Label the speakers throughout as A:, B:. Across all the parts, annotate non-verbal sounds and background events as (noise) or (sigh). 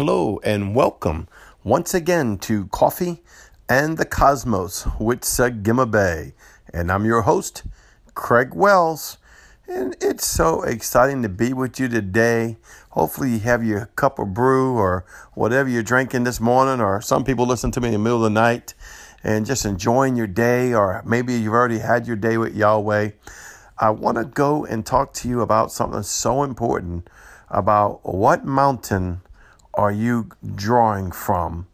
A: Hello and welcome once again to Coffee and the Cosmos with Sagima Bay. And I'm your host, Craig Wells. And it's so exciting to be with you today. Hopefully, you have your cup of brew or whatever you're drinking this morning, or some people listen to me in the middle of the night and just enjoying your day, or maybe you've already had your day with Yahweh. I want to go and talk to you about something so important about what mountain are you drawing from?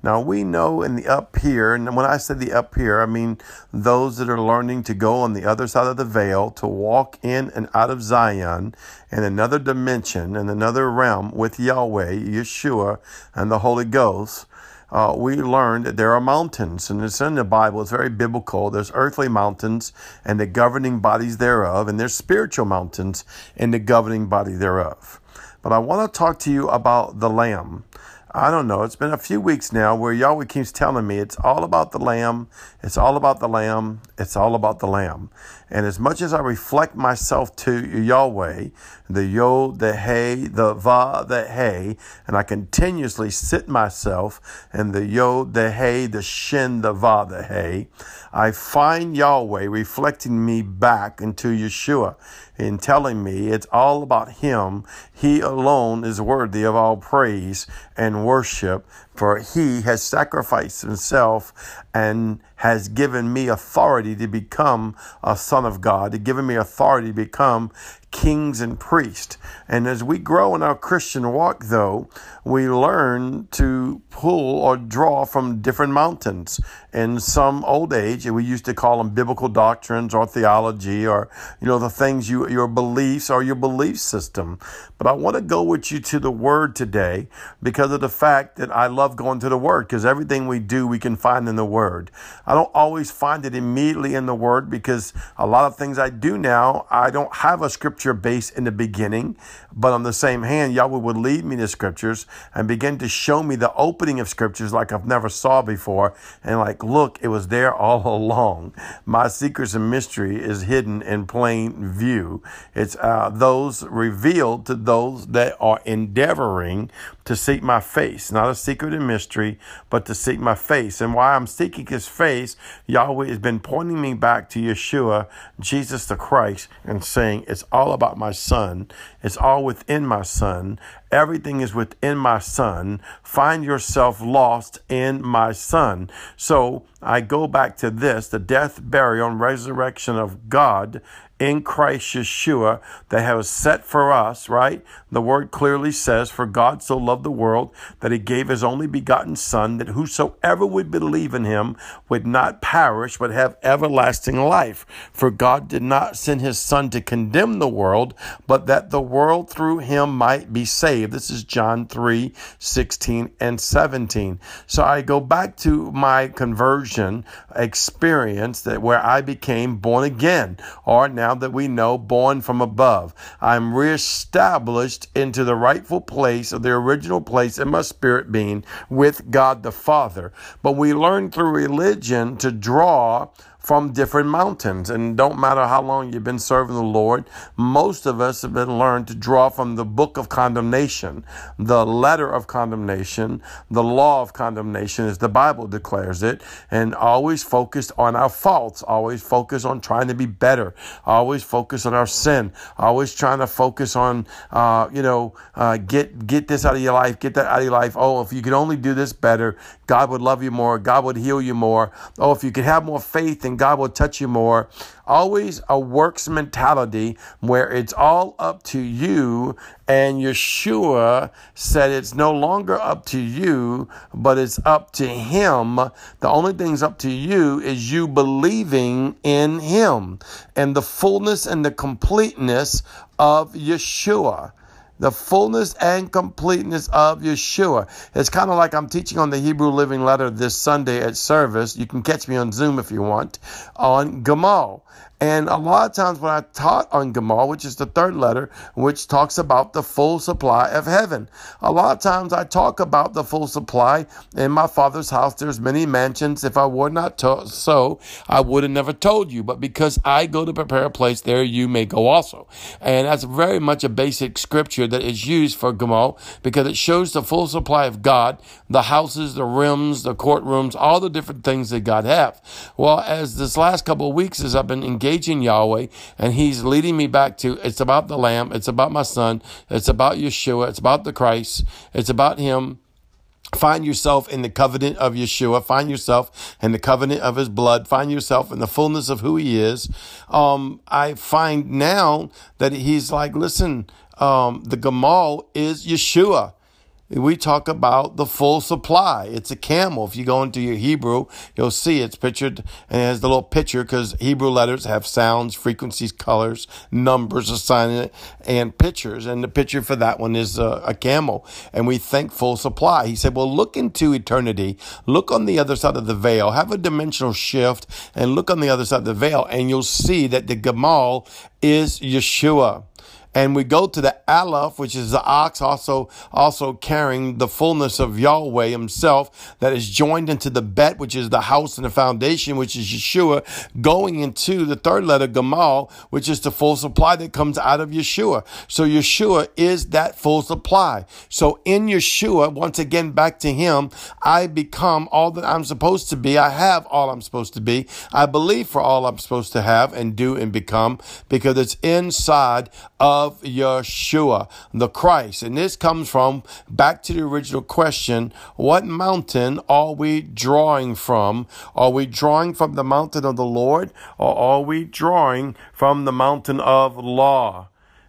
A: Now we know in the up here, and when I say the up here, I mean those that are learning to go on the other side of the veil, to walk in and out of Zion in another dimension, in another realm with Yahweh, Yeshua, and the Holy Ghost. Uh, we learned that there are mountains, and it's in the Bible. It's very biblical. There's earthly mountains and the governing bodies thereof, and there's spiritual mountains and the governing body thereof. But I want to talk to you about the Lamb. I don't know. It's been a few weeks now where Yahweh keeps telling me it's all about the Lamb. It's all about the Lamb. It's all about the Lamb. And as much as I reflect myself to Yahweh, the Yod, the Hey, the Va, the Hey, and I continuously sit myself in the Yod, the Hey, the Shin, the Va, the Hey, I find Yahweh reflecting me back into Yeshua and telling me it's all about Him. He alone is worthy of all praise and worship, for He has sacrificed Himself and has given me authority to become a son of God, to given me authority to become kings and priests. And as we grow in our Christian walk, though, we learn to pull or draw from different mountains. In some old age, we used to call them biblical doctrines or theology or, you know, the things you, your beliefs or your belief system. But I want to go with you to the Word today because of the fact that I love going to the Word because everything we do, we can find in the Word. I don't always find it immediately in the Word because a lot of things I do now, I don't have a scripture scripture base in the beginning, but on the same hand, Yahweh would lead me to scriptures and begin to show me the opening of scriptures like I've never saw before. And like, look, it was there all (laughs) along. My secrets and mystery is hidden in plain view. It's uh, those revealed to those that are endeavoring to seek my face, not a secret and mystery, but to seek my face. And while I'm seeking his face, Yahweh has been pointing me back to Yeshua, Jesus the Christ, and saying, It's all about my son. It's all within my son. Everything is within my son. Find yourself lost in my son. So I go back to this the death, burial, and resurrection of God in Christ Yeshua that has set for us, right? The word clearly says, For God so loved the world that he gave his only begotten Son, that whosoever would believe in him would not perish, but have everlasting life. For God did not send his Son to condemn the world, but that the world through him might be saved. This is John 3 16 and 17. So I go back to my conversion experience that where I became born again, or now now that we know, born from above. I'm reestablished into the rightful place of the original place in my spirit being with God the Father. But we learn through religion to draw from different mountains. And don't matter how long you've been serving the Lord, most of us have been learned to draw from the book of condemnation, the letter of condemnation, the law of condemnation, as the Bible declares it, and always focused on our faults, always focused on trying to be better, always focus on our sin, always trying to focus on, uh, you know, uh, get get this out of your life, get that out of your life. Oh, if you could only do this better, God would love you more, God would heal you more. Oh, if you could have more faith in God will touch you more. Always a works mentality where it's all up to you. And Yeshua said it's no longer up to you, but it's up to Him. The only thing's up to you is you believing in Him and the fullness and the completeness of Yeshua the fullness and completeness of Yeshua. It's kind of like I'm teaching on the Hebrew Living Letter this Sunday at service. You can catch me on Zoom if you want on Gamal. And a lot of times when I taught on Gemal, which is the third letter, which talks about the full supply of heaven, a lot of times I talk about the full supply. In my father's house, there's many mansions. If I were not to- so, I would have never told you. But because I go to prepare a place, there you may go also. And that's very much a basic scripture that is used for Gemal because it shows the full supply of God, the houses, the rims, the courtrooms, all the different things that God have. Well, as this last couple of weeks, as I've been engaging Yahweh, and He's leading me back to it's about the Lamb, it's about my Son, it's about Yeshua, it's about the Christ, it's about Him. Find yourself in the covenant of Yeshua. Find yourself in the covenant of his blood. Find yourself in the fullness of who he is. Um, I find now that he's like, listen, um, the Gemal is Yeshua we talk about the full supply. It's a camel. If you go into your Hebrew, you'll see it's pictured and it has the little picture because Hebrew letters have sounds, frequencies, colors, numbers assigned it, and pictures. And the picture for that one is a, a camel. And we think full supply. He said, well, look into eternity. Look on the other side of the veil. Have a dimensional shift and look on the other side of the veil and you'll see that the Gemal is Yeshua and we go to the Aleph, which is the ox, also also carrying the fullness of Yahweh Himself, that is joined into the Bet, which is the house and the foundation, which is Yeshua, going into the third letter Gamal, which is the full supply that comes out of Yeshua. So Yeshua is that full supply. So in Yeshua, once again back to Him, I become all that I'm supposed to be. I have all I'm supposed to be. I believe for all I'm supposed to have and do and become because it's inside of of Yeshua, the Christ. And this comes from back to the original question what mountain are we drawing from? Are we drawing from the mountain of the Lord or are we drawing from the mountain of law?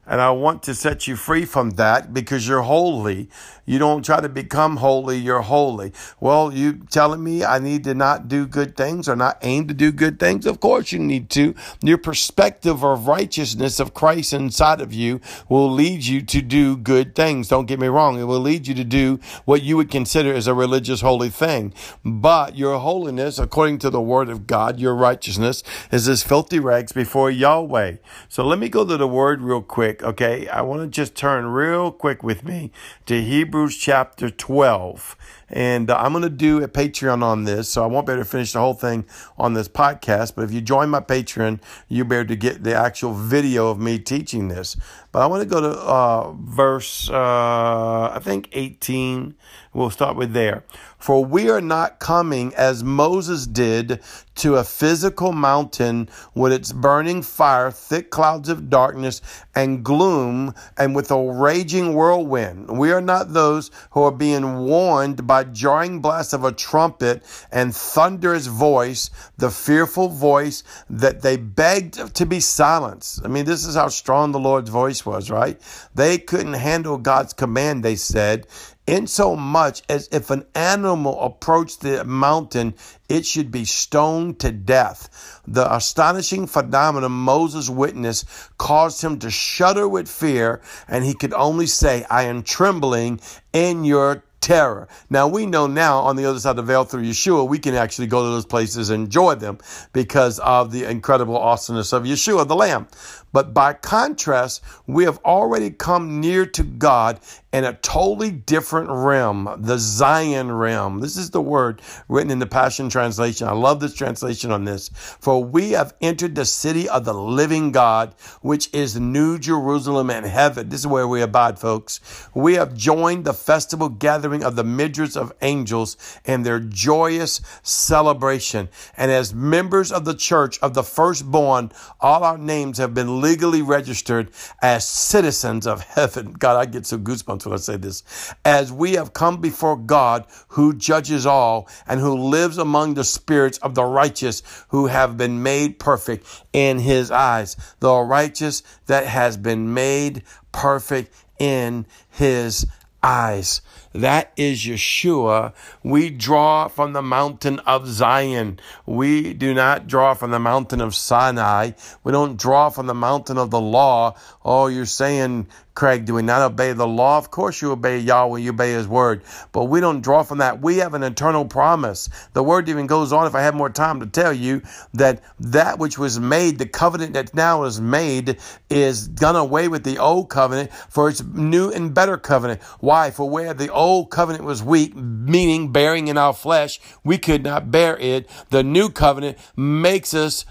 A: And I want to set you free from that because you're holy. You don't try to become holy, you're holy. Well, you telling me I need to not do good things or not aim to do good things? Of course you need to. Your perspective of righteousness of Christ inside of you will lead you to do good things. Don't get me wrong. It will lead you to do what you would consider as a religious holy thing. But your holiness, according to the word of God, your righteousness is as filthy rags before Yahweh. So let me go to the word real quick. Okay. I want to just turn real quick with me to Hebrews chapter 12. And uh, I'm going to do a Patreon on this, so I won't be able to finish the whole thing on this podcast. But if you join my Patreon, you'll be able to get the actual video of me teaching this. But I want to go to uh, verse, uh, I think 18. We'll start with there. For we are not coming as Moses did to a physical mountain with its burning fire, thick clouds of darkness, and gloom, and with a raging whirlwind. We are not those who are being warned by jarring blasts of a trumpet and thunderous voice, the fearful voice that they begged to be silenced. I mean, this is how strong the Lord's voice was, right? They couldn't handle God's command, they said in so much as if an animal approached the mountain, it should be stoned to death. The astonishing phenomenon Moses witnessed caused him to shudder with fear, and he could only say, I am trembling in your terror. Now we know now on the other side of the veil through Yeshua, we can actually go to those places and enjoy them because of the incredible awesomeness of Yeshua, the Lamb. But by contrast, we have already come near to God in a totally different realm, the Zion realm. This is the word written in the Passion Translation. I love this translation on this. For we have entered the city of the living God, which is New Jerusalem and heaven. This is where we abide, folks. We have joined the festival gathering of the myriads of angels in their joyous celebration. And as members of the church of the firstborn, all our names have been legally registered as citizens of heaven. God, I get some goosebumps when I say this. As we have come before God who judges all and who lives among the spirits of the righteous who have been made perfect in his eyes. The righteous that has been made perfect in his eyes. That is Yeshua. We draw from the mountain of Zion. We do not draw from the mountain of Sinai. We don't draw from the mountain of the law. Oh, you're saying Craig, do we not obey the law? Of course you obey Yahweh, you obey his word. But we don't draw from that. We have an eternal promise. The word even goes on, if I had more time to tell you, that that which was made, the covenant that now is made, is done away with the old covenant for its new and better covenant. Why? For where the old covenant was weak, meaning bearing in our flesh, we could not bear it. The new covenant makes us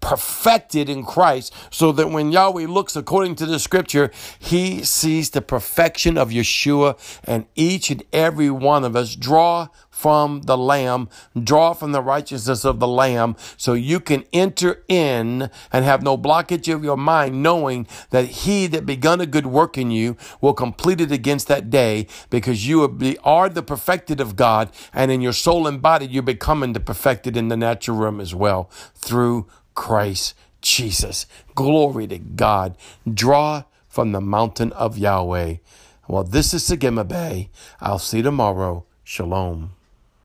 A: perfected in Christ so that when Yahweh looks according to the scripture, he sees the perfection of Yeshua and each and every one of us draw from the Lamb, draw from the righteousness of the Lamb so you can enter in and have no blockage of your mind knowing that he that begun a good work in you will complete it against that day because you are the perfected of God and in your soul and body you're becoming the perfected in the natural realm as well through Christ Jesus. Glory to God. Draw from the mountain of Yahweh. Well, this is Sagima Bay. I'll see you tomorrow. Shalom.